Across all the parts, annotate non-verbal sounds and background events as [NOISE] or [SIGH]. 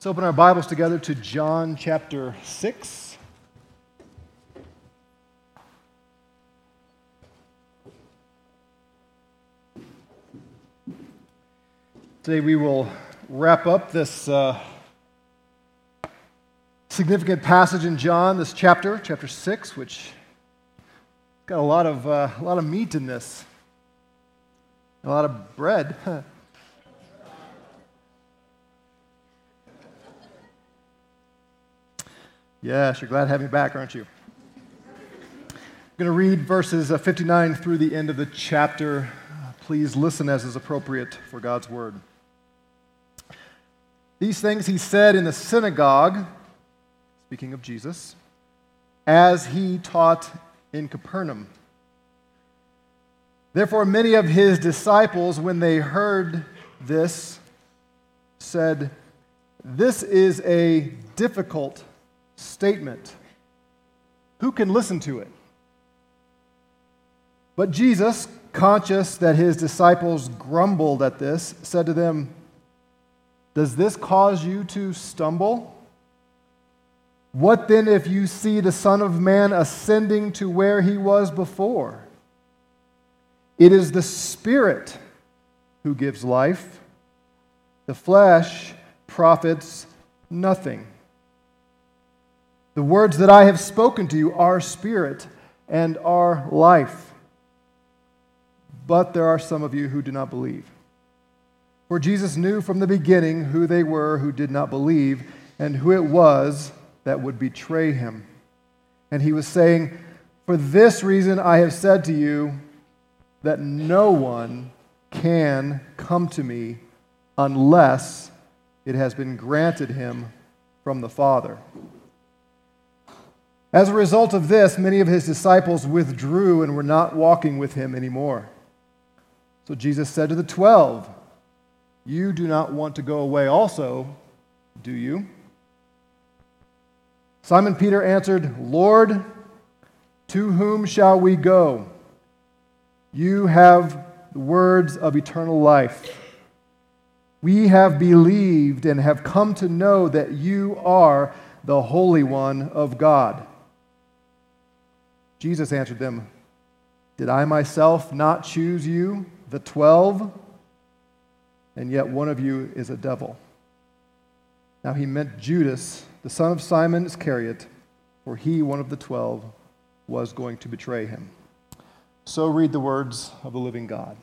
Let's open our Bibles together to John chapter 6. Today we will wrap up this uh, significant passage in John, this chapter, chapter 6, which got a lot of, uh, a lot of meat in this, a lot of bread. [LAUGHS] Yes, you're glad to have me back, aren't you? I'm going to read verses uh, 59 through the end of the chapter. Please listen as is appropriate for God's word. These things he said in the synagogue, speaking of Jesus, as he taught in Capernaum. Therefore, many of his disciples, when they heard this, said, This is a difficult statement. Who can listen to it? But Jesus, conscious that his disciples grumbled at this, said to them, Does this cause you to stumble? What then if you see the Son of Man ascending to where he was before? It is the Spirit who gives life, the flesh profits nothing. The words that I have spoken to you are spirit and are life. But there are some of you who do not believe. For Jesus knew from the beginning who they were who did not believe and who it was that would betray him. And he was saying, For this reason I have said to you that no one can come to me unless it has been granted him from the Father. As a result of this, many of his disciples withdrew and were not walking with him anymore. So Jesus said to the twelve, You do not want to go away also, do you? Simon Peter answered, Lord, to whom shall we go? You have the words of eternal life. We have believed and have come to know that you are the Holy One of God. Jesus answered them, Did I myself not choose you, the twelve? And yet one of you is a devil. Now he meant Judas, the son of Simon Iscariot, for he, one of the twelve, was going to betray him. So read the words of the living God.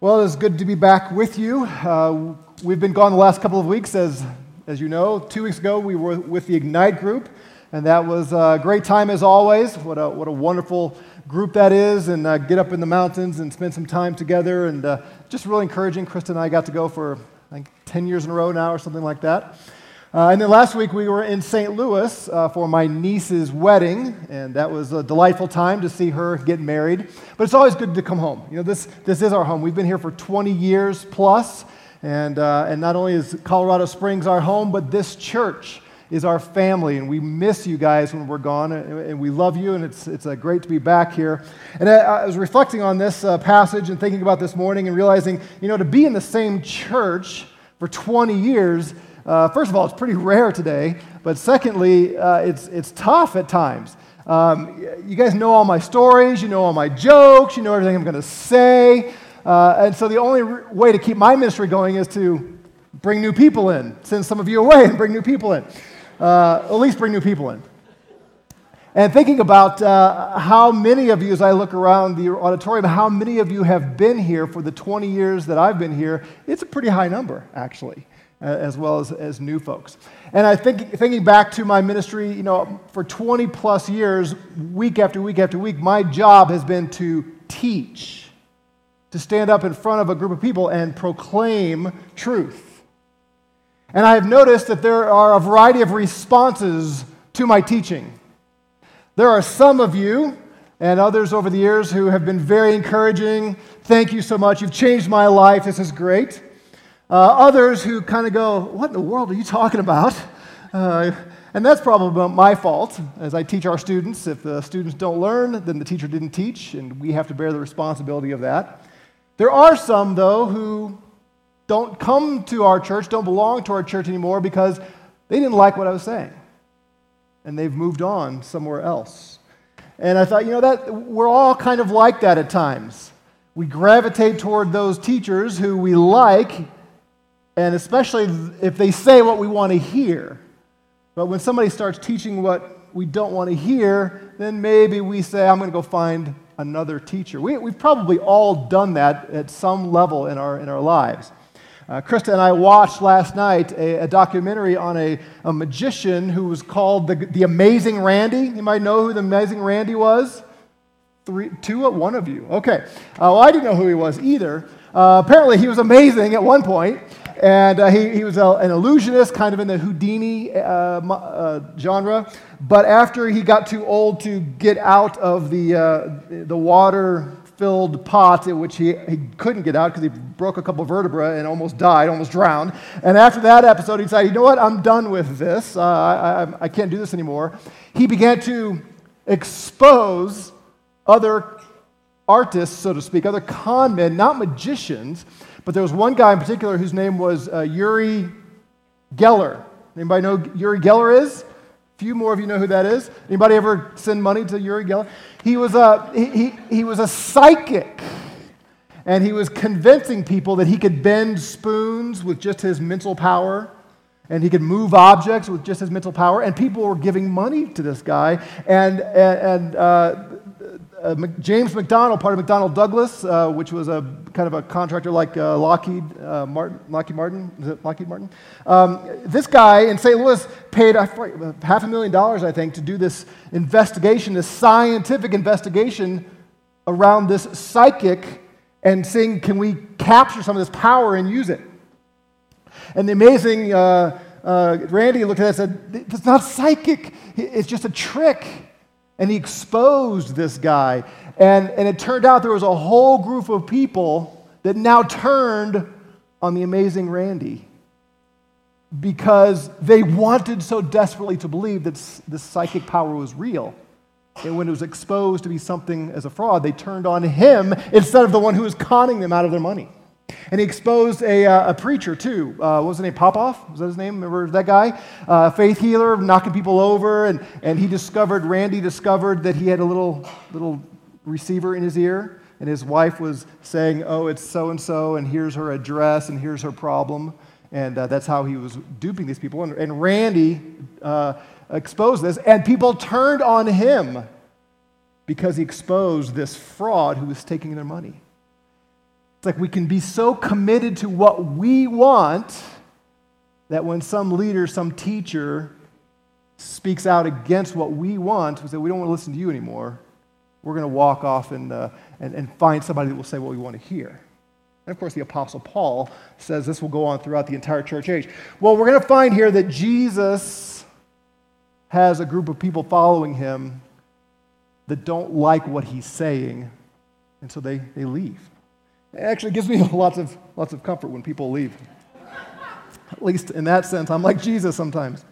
Well, it's good to be back with you. Uh, we've been gone the last couple of weeks, as, as you know. Two weeks ago, we were with the Ignite group. And that was a great time as always. What a, what a wonderful group that is. And uh, get up in the mountains and spend some time together. And uh, just really encouraging. Krista and I got to go for, I think, 10 years in a row now or something like that. Uh, and then last week we were in St. Louis uh, for my niece's wedding, and that was a delightful time to see her get married. But it's always good to come home. You know, this, this is our home. We've been here for 20 years plus, and, uh, and not only is Colorado Springs our home, but this church is our family, and we miss you guys when we're gone, and we love you, and it's, it's uh, great to be back here. And I, I was reflecting on this uh, passage and thinking about this morning and realizing, you know, to be in the same church for 20 years, uh, first of all, it's pretty rare today, but secondly, uh, it's, it's tough at times. Um, you guys know all my stories, you know all my jokes, you know everything I'm going to say. Uh, and so the only way to keep my ministry going is to bring new people in, send some of you away and bring new people in uh, at least bring new people in. And thinking about uh, how many of you, as I look around the auditorium, how many of you have been here for the 20 years that I've been here, it's a pretty high number, actually, as well as, as new folks. And I think, thinking back to my ministry, you know, for 20 plus years, week after week after week, my job has been to teach, to stand up in front of a group of people and proclaim truth. And I have noticed that there are a variety of responses to my teaching. There are some of you and others over the years who have been very encouraging. Thank you so much. You've changed my life. This is great. Uh, others who kind of go, What in the world are you talking about? Uh, and that's probably my fault as I teach our students. If the students don't learn, then the teacher didn't teach, and we have to bear the responsibility of that. There are some, though, who don't come to our church, don't belong to our church anymore because they didn't like what I was saying. And they've moved on somewhere else. And I thought, you know, that we're all kind of like that at times. We gravitate toward those teachers who we like, and especially if they say what we want to hear. But when somebody starts teaching what we don't want to hear, then maybe we say, I'm going to go find another teacher. We, have probably all done that at some level in our, in our lives. Uh, Krista and I watched last night a, a documentary on a, a, magician who was called the, the Amazing Randi. You might know who the Amazing Randi was. Three, two, one of you. Okay. Uh, well, I didn't know who he was either. Uh, apparently, he was amazing at one point, and uh, he, he was a, an illusionist, kind of in the Houdini uh, uh, genre. But after he got too old to get out of the, the water filled pot, in which he, he couldn't get out because he broke a couple vertebrae and almost died, almost drowned. And after that episode, he decided, you know what, I'm done with this. Uh, I, I, I can't do this anymore. He began to expose other artists, so to speak, other con men, not magicians, but there was one guy in particular whose name was uh, Uri Geller. Anybody know who Uri Geller is? A few more of you know who that is. Anybody ever send money to Uri Geller? He was a, he, he, he was a psychic. And he was convincing people that he could bend spoons with just his mental power and he could move objects with just his mental power. And people were giving money to this guy. And, and, and uh, uh, James McDonnell, part of McDonnell Douglas, uh, which was a kind of a contractor like uh, Lockheed, uh, Martin, Lockheed Martin, is it Lockheed Martin? Um, this guy in St. Louis paid half a million dollars, I think, to do this investigation, this scientific investigation around this psychic and seeing can we capture some of this power and use it. And the amazing uh, Randi looked at that and said, "It's not psychic; it's just a trick." And he exposed this guy. And, and it turned out there was a whole group of people that now turned on the amazing Randi because they wanted so desperately to believe that this psychic power was real. And when it was exposed to be something as a fraud, they turned on him instead of the one who was conning them out of their money. And he exposed a, uh, a preacher, too. Uh, what was his name? Popoff? Was that his name? Remember that guy? Uh, faith healer, knocking people over. And, and he discovered, Randi discovered that he had a little, little receiver in his ear. And his wife was saying, Oh, it's so and so, and here's her address, and here's her problem. And uh, that's how he was duping these people. And, and Randi uh, exposed this, and people turned on him because he exposed this fraud who was taking their money. It's like we can be so committed to what we want that when some leader, some teacher speaks out against what we want, we say, we don't want to listen to you anymore. We're going to walk off and, uh, and, and find somebody that will say what we want to hear. And of course, the Apostle Paul says this will go on throughout the entire church age. Well, we're going to find here that Jesus has a group of people following him that don't like what he's saying, and so they, they leave. It actually gives me [LAUGHS] lots of, lots of comfort when people leave. At least in that sense, I'm like Jesus sometimes.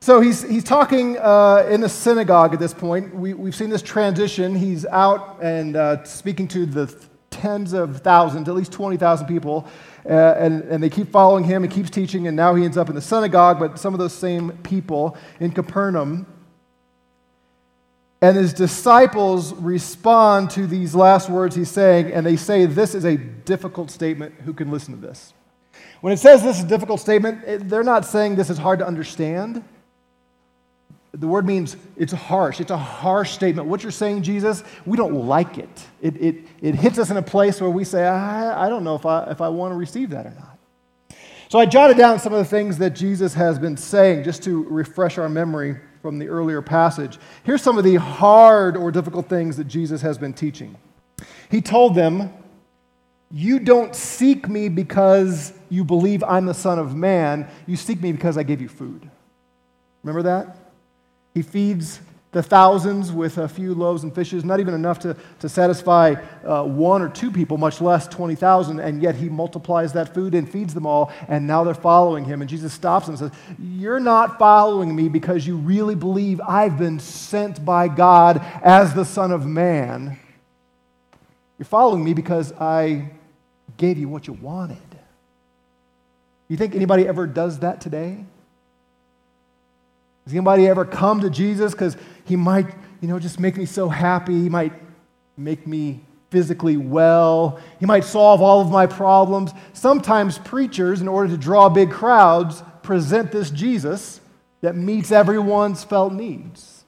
So he's, he's talking uh, in the synagogue at this point. We, we've seen this transition. He's out and uh, speaking to the tens of thousands, at least 20,000 people, uh, and, and they keep following him. He keeps teaching, and now he ends up in the synagogue, but some of those same people in Capernaum and his disciples respond to these last words he's saying, and they say, This is a difficult statement. Who can listen to this? When it says this is a difficult statement, they're not saying this is hard to understand. The word means it's harsh. It's a harsh statement. What you're saying, Jesus, we don't like it. It, it, it hits us in a place where we say, I, I don't know if I, if I want to receive that or not. So I jotted down some of the things that Jesus has been saying just to refresh our memory from the earlier passage. Here's some of the hard or difficult things that Jesus has been teaching. He told them, You don't seek me because you believe I'm the Son of Man. You seek me because I gave you food. Remember that? He feeds the thousands with a few loaves and fishes, not even enough to, to satisfy uh, one or two people, much less 20,000, and yet he multiplies that food and feeds them all, and now they're following him. And Jesus stops them and says, You're not following me because you really believe I've been sent by God as the Son of Man. You're following me because I gave you what you wanted. You think anybody ever does that today? Does anybody ever come to Jesus because he might, you know, just make me so happy? He might make me physically well. He might solve all of my problems. Sometimes preachers, in order to draw big crowds, present this Jesus that meets everyone's felt needs.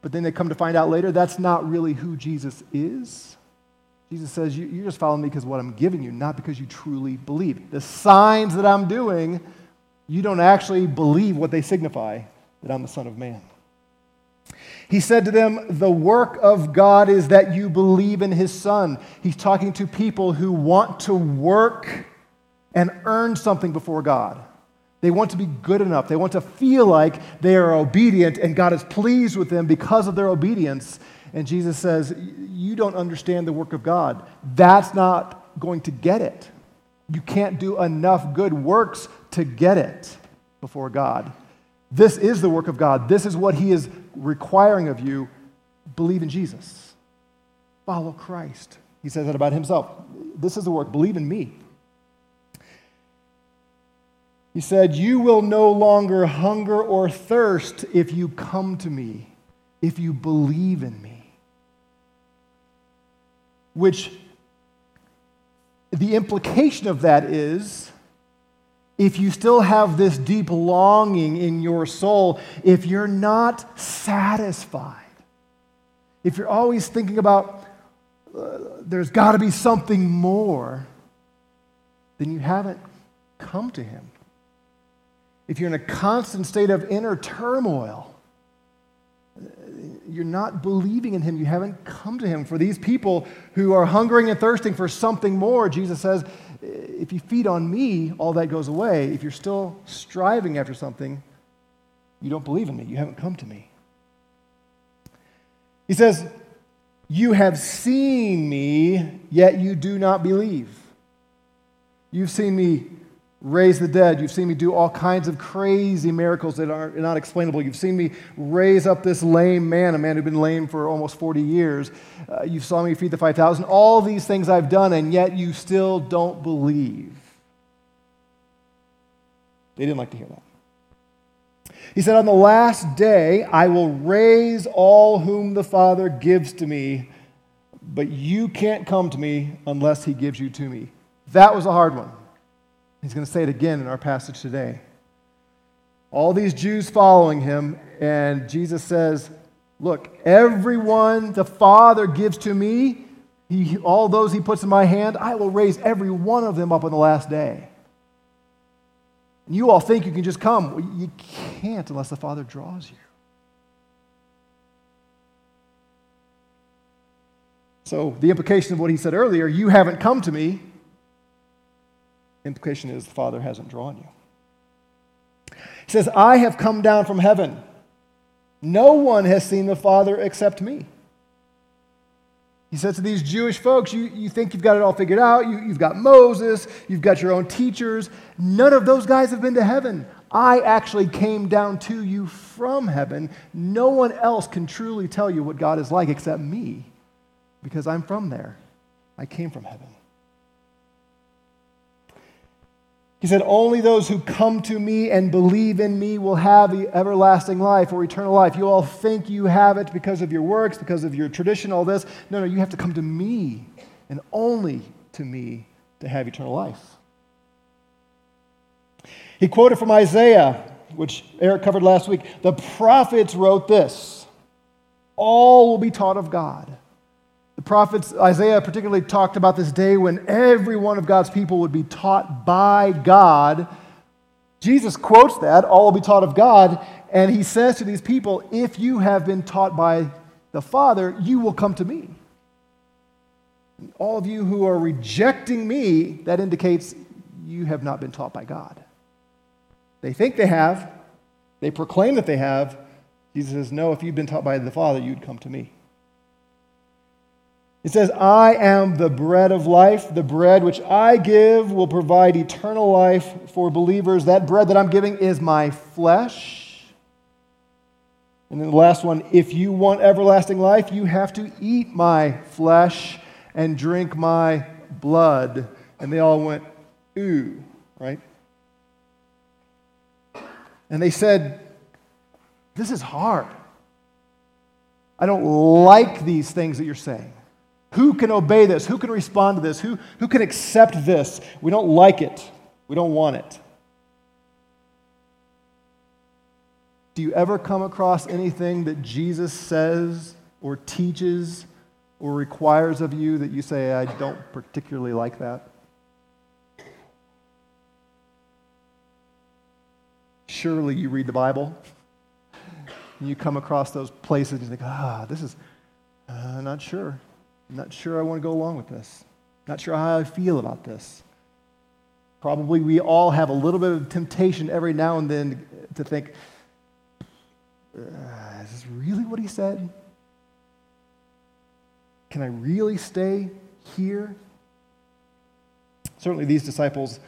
But then they come to find out later that's not really who Jesus is. Jesus says, You're just following me because what I'm giving you, not because you truly believe. The signs that I'm doing, you don't actually believe what they signify that I'm the Son of Man. He said to them, The work of God is that you believe in his Son. He's talking to people who want to work and earn something before God. They want to be good enough. They want to feel like they are obedient and God is pleased with them because of their obedience. And Jesus says, You don't understand the work of God. That's not going to get it. You can't do enough good works to get it before God. This is the work of God. This is what He is requiring of you. Believe in Jesus, follow Christ. He says that about Himself. This is the work. Believe in me. He said, You will no longer hunger or thirst if you come to me, if you believe in me. Which the implication of that is if you still have this deep longing in your soul, if you're not satisfied, if you're always thinking about uh, there's got to be something more, then you haven't come to Him. If you're in a constant state of inner turmoil, you're not believing in him. You haven't come to him. For these people who are hungering and thirsting for something more, Jesus says, if you feed on me, all that goes away. If you're still striving after something, you don't believe in me. You haven't come to me. He says, You have seen me, yet you do not believe. You've seen me raise the dead. You've seen me do all kinds of crazy miracles that are not explainable. You've seen me raise up this lame man, a man who'd been lame for almost 40 years. Uh, you saw me feed the 5,000. All these things I've done, and yet you still don't believe. They didn't like to hear that. He said, On the last day, I will raise all whom the Father gives to me, but you can't come to me unless he gives you to me. That was a hard one. He's going to say it again in our passage today. All these Jews following him, and Jesus says, Look, everyone the Father gives to me, he, all those he puts in my hand, I will raise every one of them up on the last day. And you all think you can just come. Well, you can't unless the Father draws you. So, the implication of what he said earlier you haven't come to me Implication is the Father hasn't drawn you. He says, I have come down from heaven. No one has seen the Father except me. He says to these Jewish folks, you, you think you've got it all figured out. You, you've got Moses, you've got your own teachers. None of those guys have been to heaven. I actually came down to you from heaven. No one else can truly tell you what God is like except me because I'm from there. I came from heaven. He said, Only those who come to me and believe in me will have the everlasting life or eternal life. You all think you have it because of your works, because of your tradition, all this. No, no, you have to come to me and only to me to have eternal life. He quoted from Isaiah, which Eric covered last week. The prophets wrote this All will be taught of God. The prophets, Isaiah particularly talked about this day when every one of God's people would be taught by God. Jesus quotes that, all will be taught of God, and he says to these people, If you have been taught by the Father, you will come to me. All of you who are rejecting me, that indicates you have not been taught by God. They think they have, they proclaim that they have. Jesus says, No, if you've been taught by the Father, you'd come to me. It says, I am the bread of life. The bread which I give will provide eternal life for believers. That bread that I'm giving is my flesh. And then the last one if you want everlasting life, you have to eat my flesh and drink my blood. And they all went, Ooh, right? And they said, This is hard. I don't like these things that you're saying. Who can obey this? Who can respond to this? Who, who can accept this? We don't like it. We don't want it. Do you ever come across anything that Jesus says or teaches or requires of you that you say, I don't particularly like that? Surely you read the Bible and you come across those places and you think, ah, this is, uh, not sure. I'm not sure I want to go along with this. Not sure how I feel about this. Probably we all have a little bit of temptation every now and then to think, uh, is this really what he said? Can I really stay here? Certainly, these disciples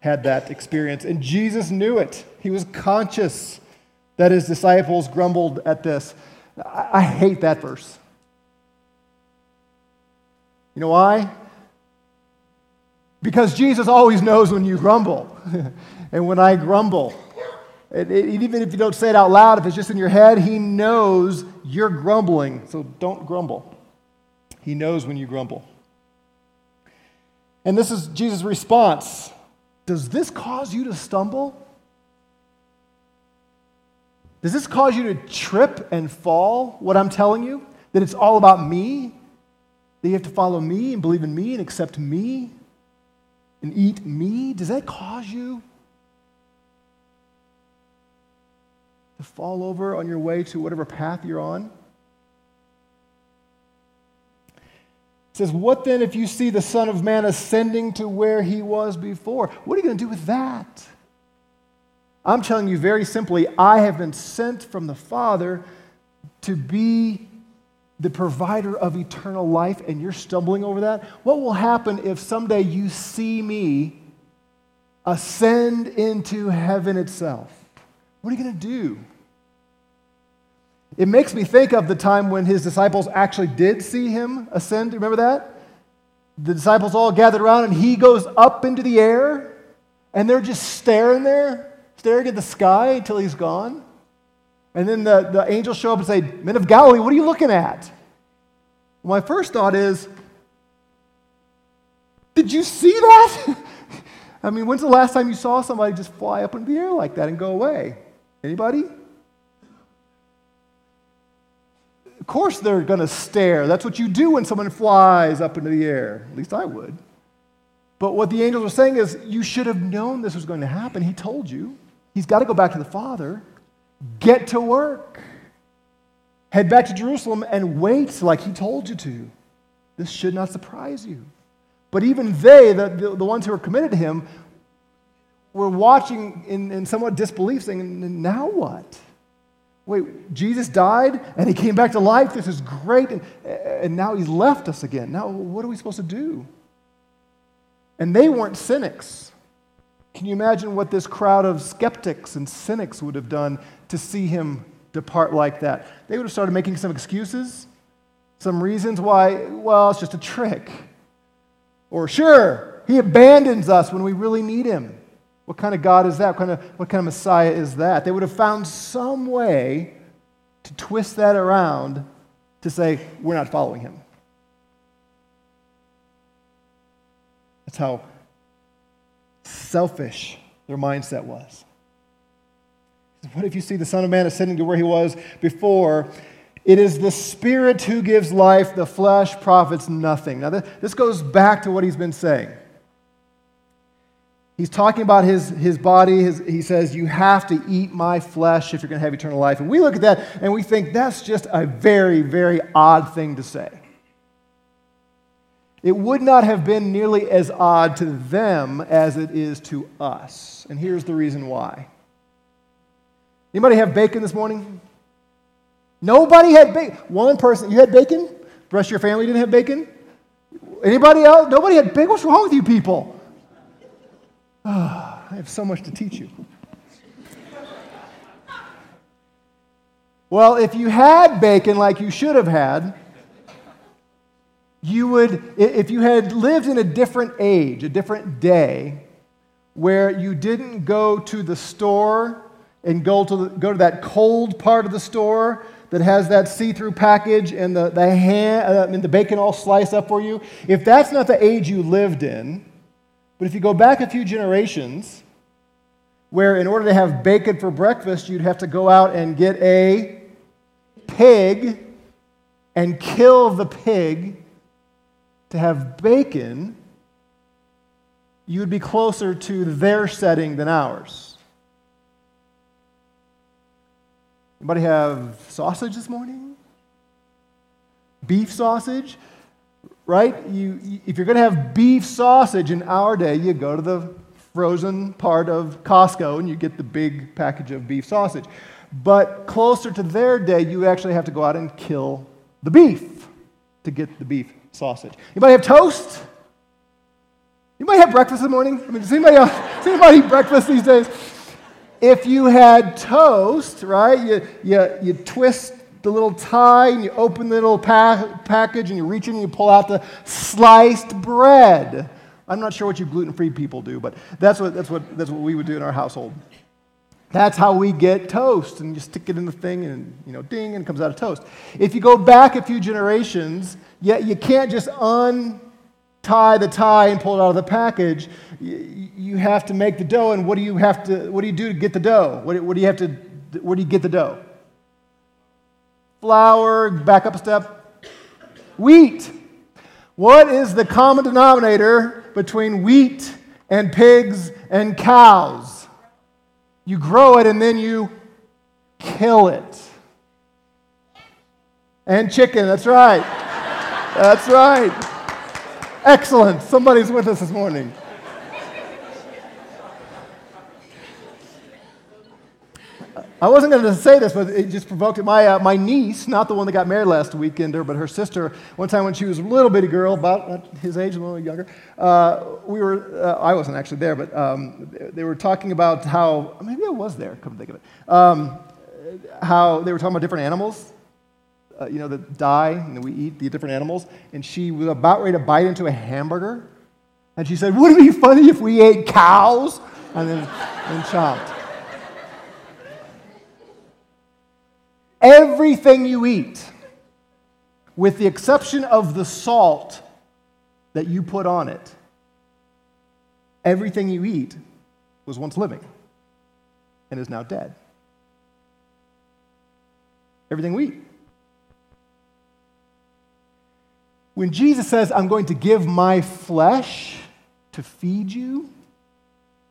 had that experience, and Jesus knew it. He was conscious that his disciples grumbled at this. I, I hate that verse. You know why? Because Jesus always knows when you grumble. [LAUGHS] and when I grumble, it, it, even if you don't say it out loud, if it's just in your head, He knows you're grumbling. So don't grumble. He knows when you grumble. And this is Jesus' response Does this cause you to stumble? Does this cause you to trip and fall, what I'm telling you? That it's all about me? That you have to follow me and believe in me and accept me and eat me? Does that cause you to fall over on your way to whatever path you're on? It says, What then if you see the Son of Man ascending to where he was before? What are you going to do with that? I'm telling you very simply, I have been sent from the Father to be the provider of eternal life, and you're stumbling over that. What will happen if someday you see me ascend into heaven itself? What are you going to do? It makes me think of the time when his disciples actually did see him ascend. Remember that? The disciples all gathered around, and he goes up into the air, and they're just staring there staring at the sky until he's gone. And then the, the angels show up and say, Men of Galilee, what are you looking at? My first thought is, Did you see that? [LAUGHS] I mean, when's the last time you saw somebody just fly up into the air like that and go away? Anybody? Of course they're going to stare. That's what you do when someone flies up into the air. At least I would. But what the angels are saying is, you should have known this was going to happen. He told you. He's got to go back to the Father, get to work, head back to Jerusalem and wait like he told you to. This should not surprise you. But even they, the, the, the ones who are committed to him, were watching in, in somewhat disbelief, saying, Now what? Wait, Jesus died and he came back to life. This is great. And, and now he's left us again. Now, what are we supposed to do? And they weren't cynics. Can you imagine what this crowd of skeptics and cynics would have done to see him depart like that? They would have started making some excuses, some reasons why, well, it's just a trick. Or, sure, he abandons us when we really need him. What kind of God is that? What kind of, what kind of Messiah is that? They would have found some way to twist that around to say, we're not following him. That's how selfish their mindset was. What if you see the Son of Man ascending to where he was before? It is the Spirit who gives life, the flesh profits nothing. Now, this goes back to what he's been saying. He's talking about his, his body. His, he says, You have to eat my flesh if you're going to have eternal life. And we look at that and we think that's just a very, very odd thing to say it would not have been nearly as odd to them as it is to us. And here's the reason why. Anybody have bacon this morning? Nobody had bacon. One person, you had bacon? The rest of your family didn't have bacon? Anybody else? Nobody had bacon? What's wrong with you people? Oh, [SIGHS] I have so much to teach you. Well, if you had bacon like you should have had, you would, if you had lived in a different age, a different day, where you didn't go to the store and go to, the, go to that cold part of the store that has that see-through package and the, the, ham, uh, and the bacon all sliced up for you, if that's not the age you lived in, but if you go back a few generations, where in order to have bacon for breakfast, you'd have to go out and get a pig and kill the pig to have bacon, you would be closer to their setting than ours. Anybody have sausage this morning? Beef sausage? Right? You, if you're going to have beef sausage in our day, you go to the frozen part of Costco and you get the big package of beef sausage. But closer to their day, you actually have to go out and kill the beef to get the beef sausage. Anybody have toast? You might have breakfast in the morning. I mean, does anybody, else, does anybody eat breakfast these days? If you had toast, right, you, you, you twist the little tie and you open the little pa- package and you reach in and you pull out the sliced bread. I'm not sure what you gluten free people do, but that's what, that's, what, that's what we would do in our household. That's how we get toast, and you stick it in the thing, and you know, ding, and it comes out of toast. If you go back a few generations, yet you can't just untie the tie and pull it out of the package. You have to make the dough, and what do you have to? What do you do to get the dough? What, do you have to? Where do you get the dough? Flour. Back up a step. Wheat. What is the common denominator between wheat and pigs and cows? You grow it and then you kill it. And chicken, that's right. That's right. Excellent. Somebody's with us this morning. I wasn't going to say this, but it just provoked it. My, uh, my niece, not the one that got married last weekend, but her sister, one time when she was a little bitty girl, about his age, a little younger, uh, we were, uh, I wasn't actually there, but um, they were talking about how, maybe I was there, come think of it, um, how they were talking about different animals, uh, you know, that die and that we eat the different animals. And she was about ready to bite into a hamburger. And she said, Wouldn't it be funny if we ate cows? And then and chopped. Everything you eat, with the exception of the salt that you put on it, everything you eat was once living and is now dead. Everything we eat. When Jesus says, I'm going to give my flesh to feed you,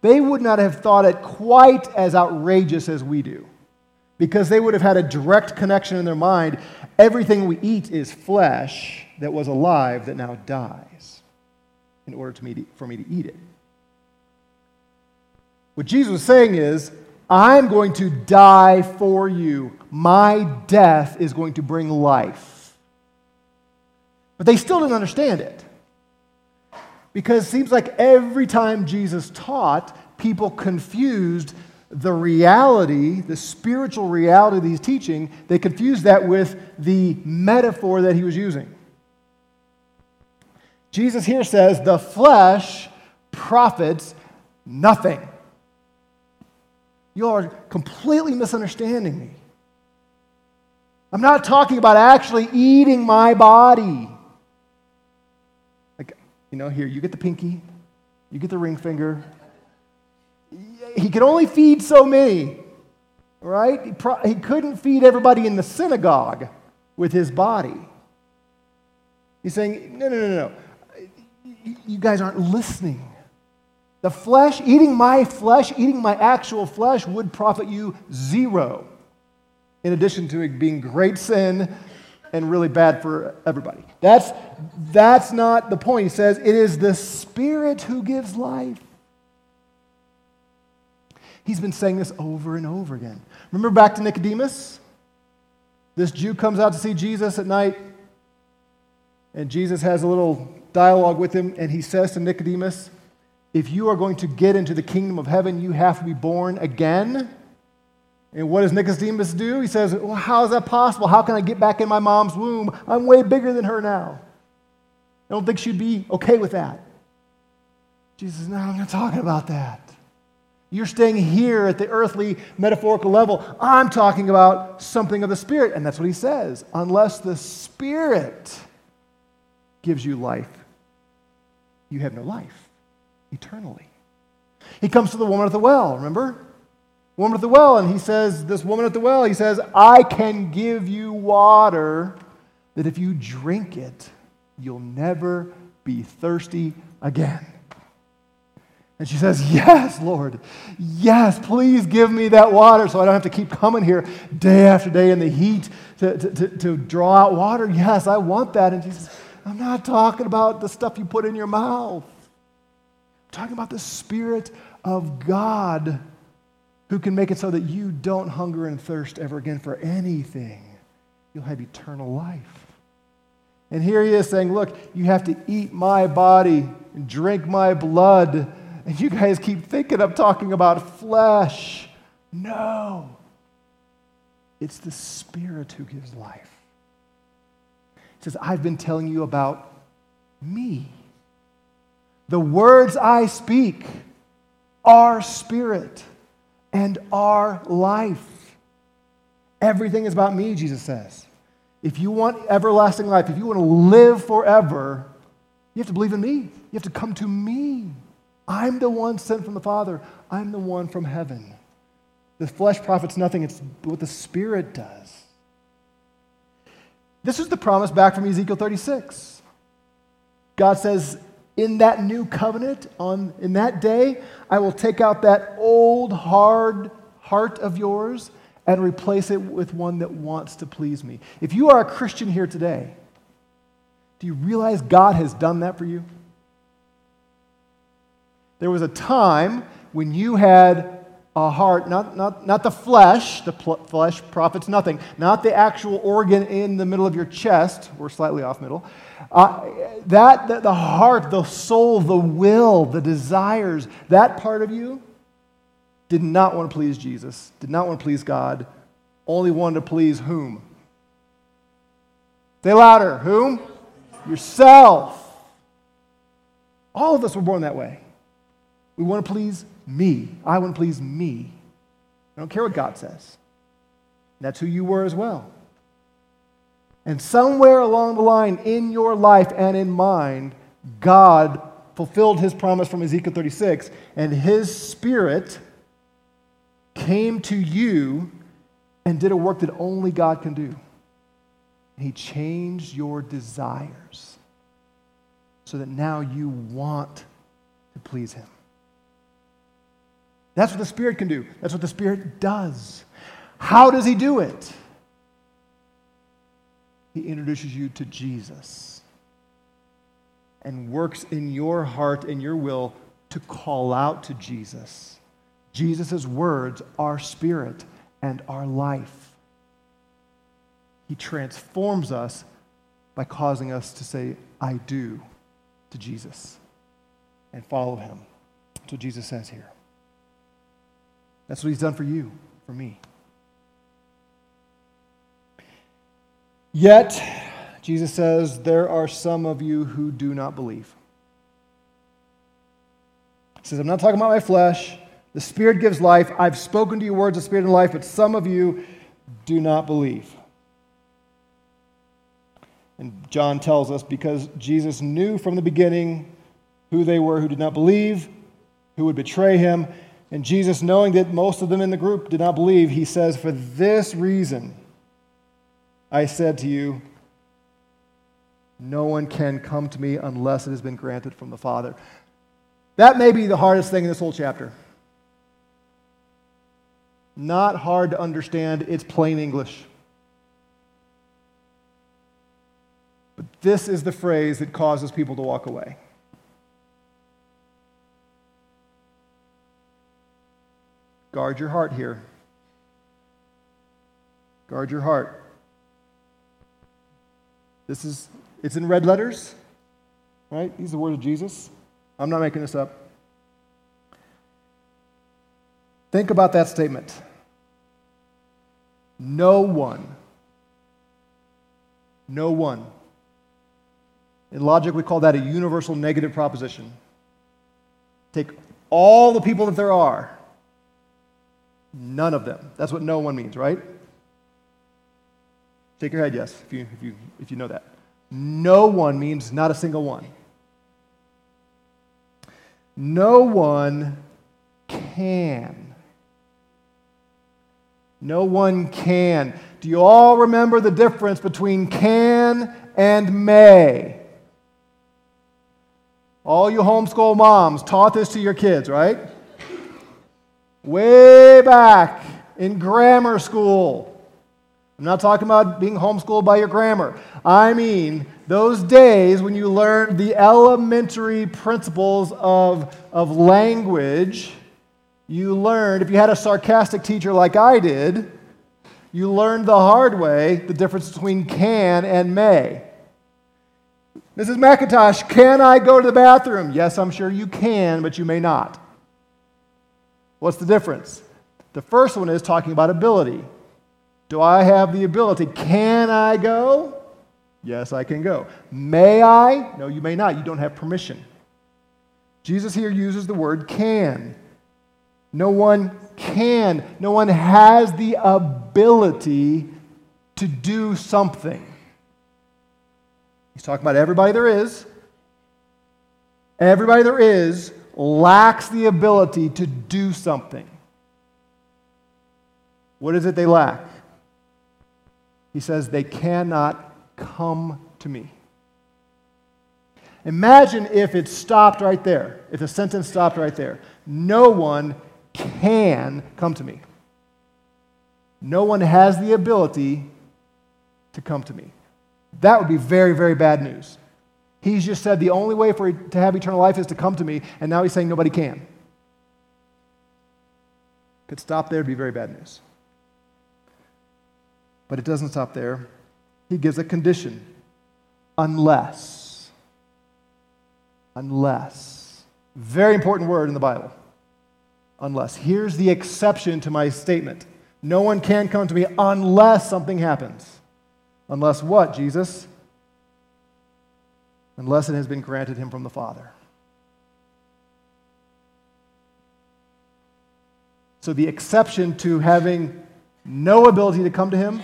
they would not have thought it quite as outrageous as we do because they would have had a direct connection in their mind. Everything we eat is flesh that was alive that now dies in order me to, for me to eat it. What Jesus was saying is, I'm going to die for you. My death is going to bring life. But they still didn't understand it. Because it seems like every time Jesus taught, people confused the reality, the spiritual reality that he's teaching, they confused that with the metaphor that he was using. Jesus here says, the flesh profits nothing. You are completely misunderstanding me. I'm not talking about actually eating my body. Like, you know, here, you get the pinky, you get the ring finger, he could only feed so many, right? He, pro- he couldn't feed everybody in the synagogue with his body. He's saying, no, no, no, no. You guys aren't listening. The flesh, eating my flesh, eating my actual flesh would profit you zero, in addition to it being great sin and really bad for everybody. That's, that's not the point. He says, it is the Spirit who gives life. He's been saying this over and over again. Remember back to Nicodemus? This Jew comes out to see Jesus at night, and Jesus has a little dialogue with him, and he says to Nicodemus, If you are going to get into the kingdom of heaven, you have to be born again. And what does Nicodemus do? He says, Well, how is that possible? How can I get back in my mom's womb? I'm way bigger than her now. I don't think she'd be okay with that. Jesus No, I'm not talking about that. You're staying here at the earthly metaphorical level. I'm talking about something of the Spirit. And that's what he says. Unless the Spirit gives you life, you have no life eternally. He comes to the woman at the well, remember? Woman at the well, and he says, This woman at the well, he says, I can give you water that if you drink it, you'll never be thirsty again. And she says, Yes, Lord. Yes, please give me that water so I don't have to keep coming here day after day in the heat to, to, to, draw out water. Yes, I want that. And she says, I'm not talking about the stuff you put in your mouth. I'm talking about the Spirit of God who can make it so that you don't hunger and thirst ever again for anything. You'll have eternal life. And here he is saying, Look, you have to eat my body and drink my blood and you guys keep thinking I'm talking about flesh. No. It's the Spirit who gives life. He says, I've been telling you about me. The words I speak are spirit and are life. Everything is about me, Jesus says. If you want everlasting life, if you want to live forever, you have to believe in me. You have to come to me. I'm the one sent from the Father. I'm the one from heaven. The flesh profits nothing, it's what the Spirit does. This is the promise back from Ezekiel 36. God says, In that new covenant, on, in that day, I will take out that old, hard heart of yours and replace it with one that wants to please me. If you are a Christian here today, do you realize God has done that for you? There was a time when you had a heart, not, not, not the flesh, the pl- flesh profits nothing, not the actual organ in the middle of your chest, we're slightly off middle. Uh, that, the, the heart, the soul, the will, the desires, that part of you did not want to please Jesus, did not want to please God, only wanted to please whom? Say louder. Whom? Yourself. All of us were born that way. We want to please me. I want to please me. I don't care what God says. That's who you were as well. And somewhere along the line in your life and in mine, God fulfilled his promise from Ezekiel 36, and his spirit came to you and did a work that only God can do. He changed your desires so that now you want to please him. That's what the Spirit can do. That's what the Spirit does. How does He do it? He introduces you to Jesus and works in your heart and your will to call out to Jesus. Jesus' words are spirit and our life. He transforms us by causing us to say, I do to Jesus and follow him. That's what Jesus says here. That's what he's done for you, for me. Yet, Jesus says, there are some of you who do not believe. He says, I'm not talking about my flesh. The Spirit gives life. I've spoken to you words of Spirit and life, but some of you do not believe. And John tells us because Jesus knew from the beginning who they were who did not believe, who would betray him, and Jesus, knowing that most of them in the group did not believe, he says, For this reason, I said to you, no one can come to me unless it has been granted from the Father. That may be the hardest thing in this whole chapter. Not hard to understand, it's plain English. But this is the phrase that causes people to walk away. Guard your heart here. Guard your heart. This is, it's in red letters, right? These are the words of Jesus. I'm not making this up. Think about that statement. No one, no one In logic, we call that a universal negative proposition. Take all the people that there are, none of them. That's what no one means, right? Shake your head, yes, if you, if you, if you know that. No one means not a single one. No one can. No one can. Do you all remember the difference between can and may? All you homeschool moms taught this to your kids, right? Way back in grammar school. I'm not talking about being homeschooled by your grammar. I mean those days when you learned the elementary principles of, of language. You learned, if you had a sarcastic teacher like I did, you learned the hard way the difference between can and may. Mrs. McIntosh, can I go to the bathroom? Yes, I'm sure you can, but you may not. What's the difference? The first one is talking about ability. Do I have the ability? Can I go? Yes, I can go. May I? No, you may not. You don't have permission. Jesus here uses the word can. No one can, no one has the ability to do something. He's talking about everybody there is. Everybody there is lacks the ability to do something. What is it they lack? He says, they cannot come to me. Imagine if it stopped right there, if the sentence stopped right there. No one can come to me. No one has the ability to come to me. That would be very, very bad news. He's just said the only way for to have eternal life is to come to me, and now he's saying nobody can. Could stop there, it'd be very bad news. But it doesn't stop there. He gives a condition unless. Unless. Very important word in the Bible. Unless. Here's the exception to my statement no one can come to me unless something happens. Unless what, Jesus? Unless it has been granted him from the Father. So the exception to having no ability to come to him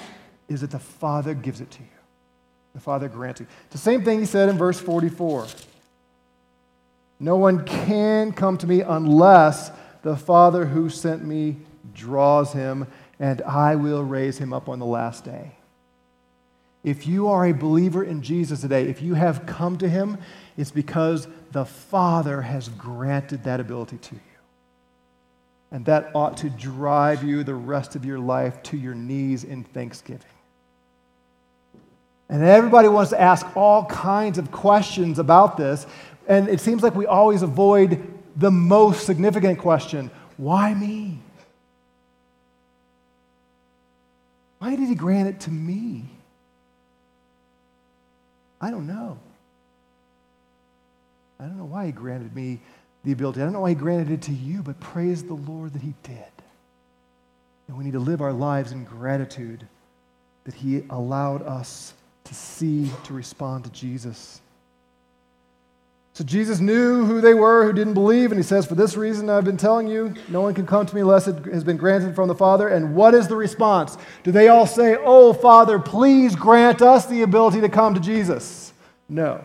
is that the Father gives it to you. The Father grants you. It's the same thing he said in verse 44. No one can come to me unless the Father who sent me draws him, and I will raise him up on the last day. If you are a believer in Jesus today, if you have come to him, it's because the Father has granted that ability to you. And that ought to drive you the rest of your life to your knees in thanksgiving. And everybody wants to ask all kinds of questions about this. And it seems like we always avoid the most significant question why me? Why did he grant it to me? I don't know. I don't know why he granted me the ability. I don't know why he granted it to you, but praise the Lord that he did. And we need to live our lives in gratitude that he allowed us to see, to respond to Jesus. So Jesus knew who they were who didn't believe, and he says, For this reason I've been telling you, no one can come to me unless it has been granted from the Father. And what is the response? Do they all say, Oh, Father, please grant us the ability to come to Jesus? No.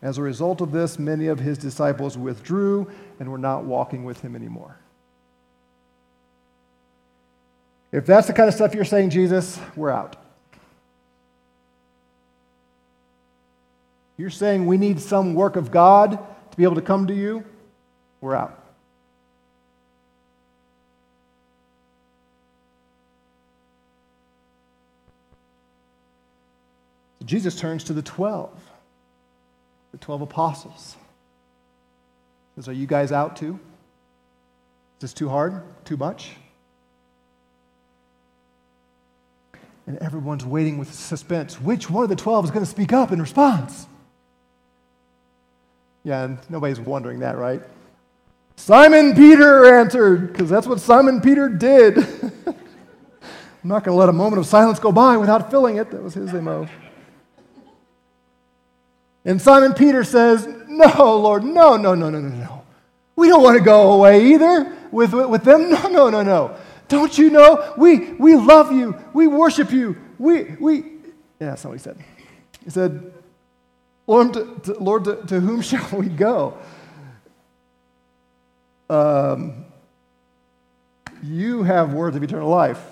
As a result of this, many of his disciples withdrew and were not walking with him anymore. If that's the kind of stuff you're saying, Jesus, we're out. You're saying we need some work of God to be able to come to you, we're out. Jesus turns to the 12 the 12 apostles. Says, Are you guys out too? Is this too hard? Too much? And everyone's waiting with suspense. Which one of the 12 is going to speak up in response? Yeah, and nobody's wondering that, right? Simon Peter answered, because that's what Simon Peter did. [LAUGHS] I'm not going to let a moment of silence go by without filling it. That was his MO. And Simon Peter says, No, Lord, no, no, no, no, no, no. We don't want to go away either with, with them. [LAUGHS] No, no, no, no. Don't you know? We, we love you. We worship you. We, we, yeah, that's not what he said. He said, Lord, to, Lord, to, to whom [LAUGHS] shall we go? Um, you have words of eternal life.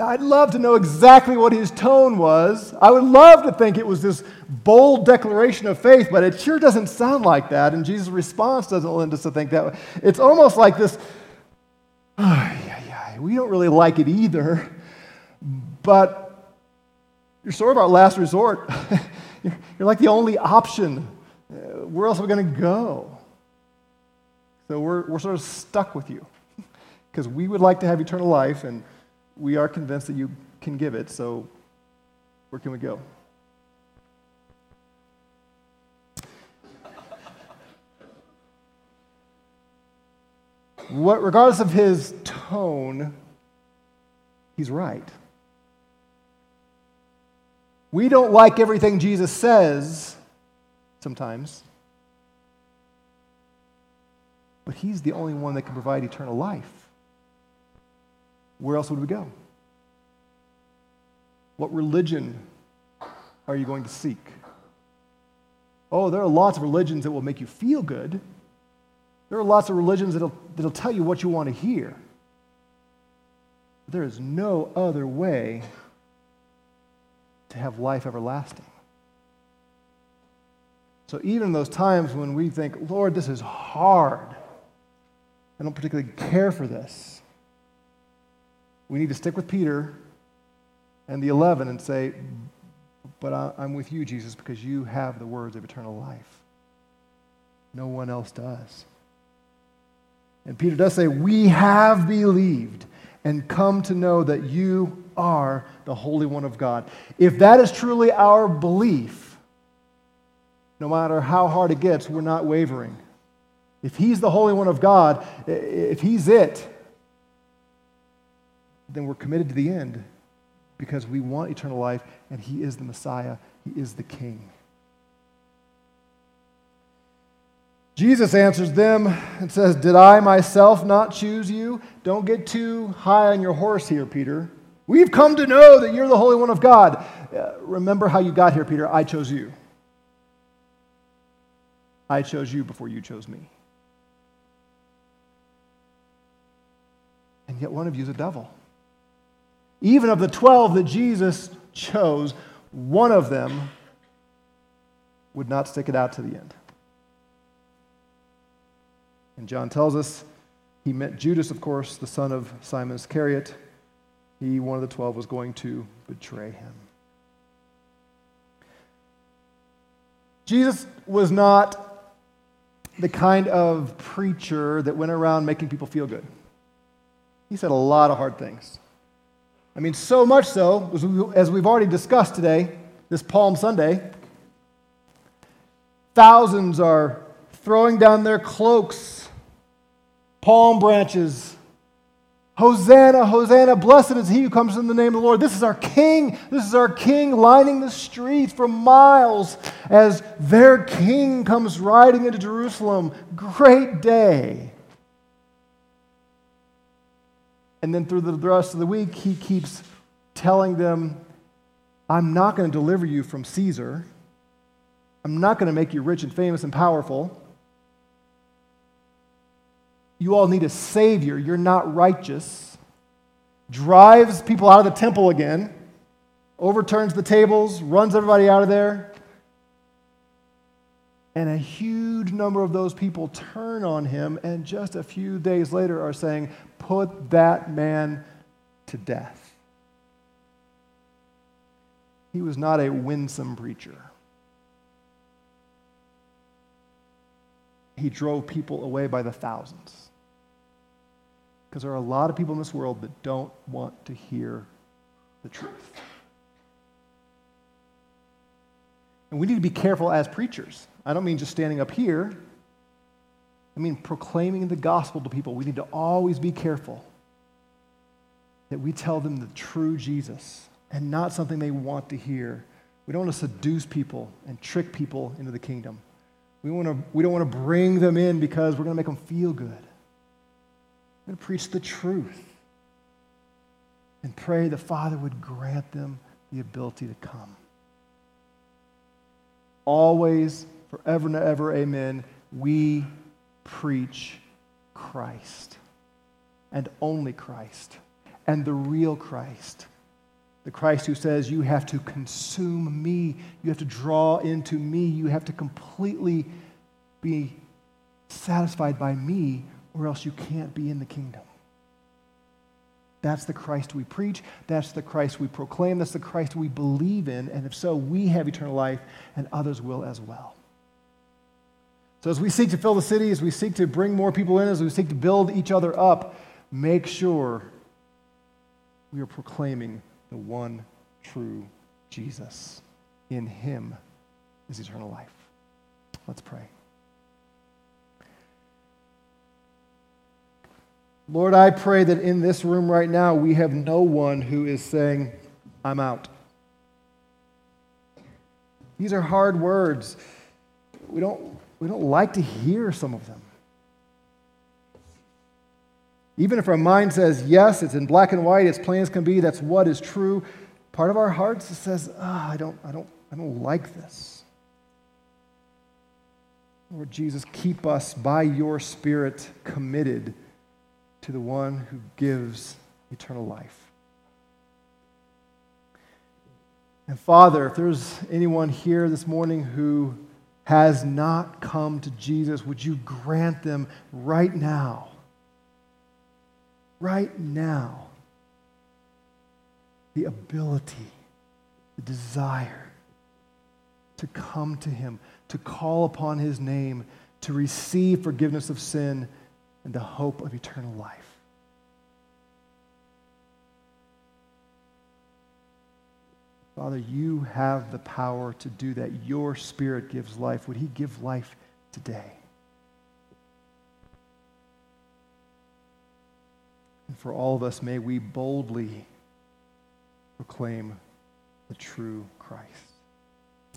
I'd love to know exactly what his tone was. I would love to think it was this bold declaration of faith, but it sure doesn't sound like that. And Jesus' response doesn't lend us to think that. It's almost like this oh, yeah, yeah, we don't really like it either, but you're sort of our last resort. [LAUGHS] you're, like the only option. Uh, where else are we going to go? So we're, we're sort of stuck with you because we would like to have eternal life and we are convinced that you can give it, so where can we go? what, regardless of his tone, he's right. We don't like everything Jesus says sometimes, but he's the only one that can provide eternal life where else would we go? What religion are you going to seek? Oh, there are lots of religions that will make you feel good. There are lots of religions that'll, that'll tell you what you want to hear. There is no other way to have life everlasting. So, even in those times when we think, Lord, this is hard, I don't particularly care for this, we need to stick with Peter and the 11 and say, But I'm with you, Jesus, because you have the words of eternal life. No one else does. And Peter does say, We have believed and come to know that you are the Holy One of God. If that is truly our belief, no matter how hard it gets, we're not wavering. If He's the Holy One of God, if He's it, then we're committed to the end because we want eternal life and He is the Messiah, He is the King. Jesus answers them and says, Did I myself not choose you? Don't get too high on your horse here, Peter. We've come to know that you're the Holy One of God. Uh, remember how you got here, Peter. I chose you. I chose you before you chose me. And yet one of you is a devil. Even of the 12 that Jesus chose, one of them would not stick it out to the end. And John tells us he met Judas, of course, the son of Simon Iscariot. He, one of the 12, was going to betray him. Jesus was not the kind of preacher that went around making people feel good. He said a lot of hard things. I mean, so much so, as we've already discussed today, this Palm Sunday, thousands are throwing down their cloaks, palm branches. Hosanna, Hosanna, blessed is he who comes in the name of the Lord. This is our king. This is our king lining the streets for miles as their king comes riding into Jerusalem. Great day. And then through the rest of the week, he keeps telling them, I'm not going to deliver you from Caesar. I'm not going to make you rich and famous and powerful. You all need a savior. You're not righteous. Drives people out of the temple again, overturns the tables, runs everybody out of there. And a huge number of those people turn on him, and just a few days later are saying, Put that man to death. He was not a winsome preacher. He drove people away by the thousands. Because there are a lot of people in this world that don't want to hear the truth. And we need to be careful as preachers. I don't mean just standing up here. I mean proclaiming the gospel to people. We need to always be careful that we tell them the true Jesus and not something they want to hear, We don't want to seduce people and trick people into the kingdom. We, want to, we don't want to bring them in because we're going to make them feel good. We're going to preach the truth and pray the Father would grant them the ability to come. Always, forever and ever, amen, we preach Christ and only Christ and the real Christ. The Christ who says, You have to consume me, you have to draw into me, you have to completely be satisfied by me, or else you can't be in the kingdom. That's the Christ we preach. That's the Christ we proclaim. That's the Christ we believe in. And if so, we have eternal life, and others will as well. So, as we seek to fill the city, as we seek to bring more people in, as we seek to build each other up, make sure we are proclaiming the one true Jesus. In him is eternal life. Let's pray. Lord, I pray that in this room right now we have no one who is saying, I'm out. These are hard words. We don't, we don't like to hear some of them. Even if our mind says, yes, it's in black and white, it's plain as can be, that's what is true, part of our hearts says, oh, I, don't, I, don't, I don't like this. Lord Jesus, keep us by your Spirit committed to the one who gives eternal life. And Father, if there's anyone here this morning who has not come to Jesus, would you grant them right now right now the ability, the desire to come to Him, to call upon His name, to receive forgiveness of sin, and the hope of eternal life. Father, you have the power to do that. Your Spirit gives life. Would He give life today? And for all of us, may we boldly proclaim the true Christ.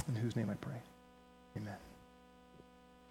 In whose name I pray. Amen.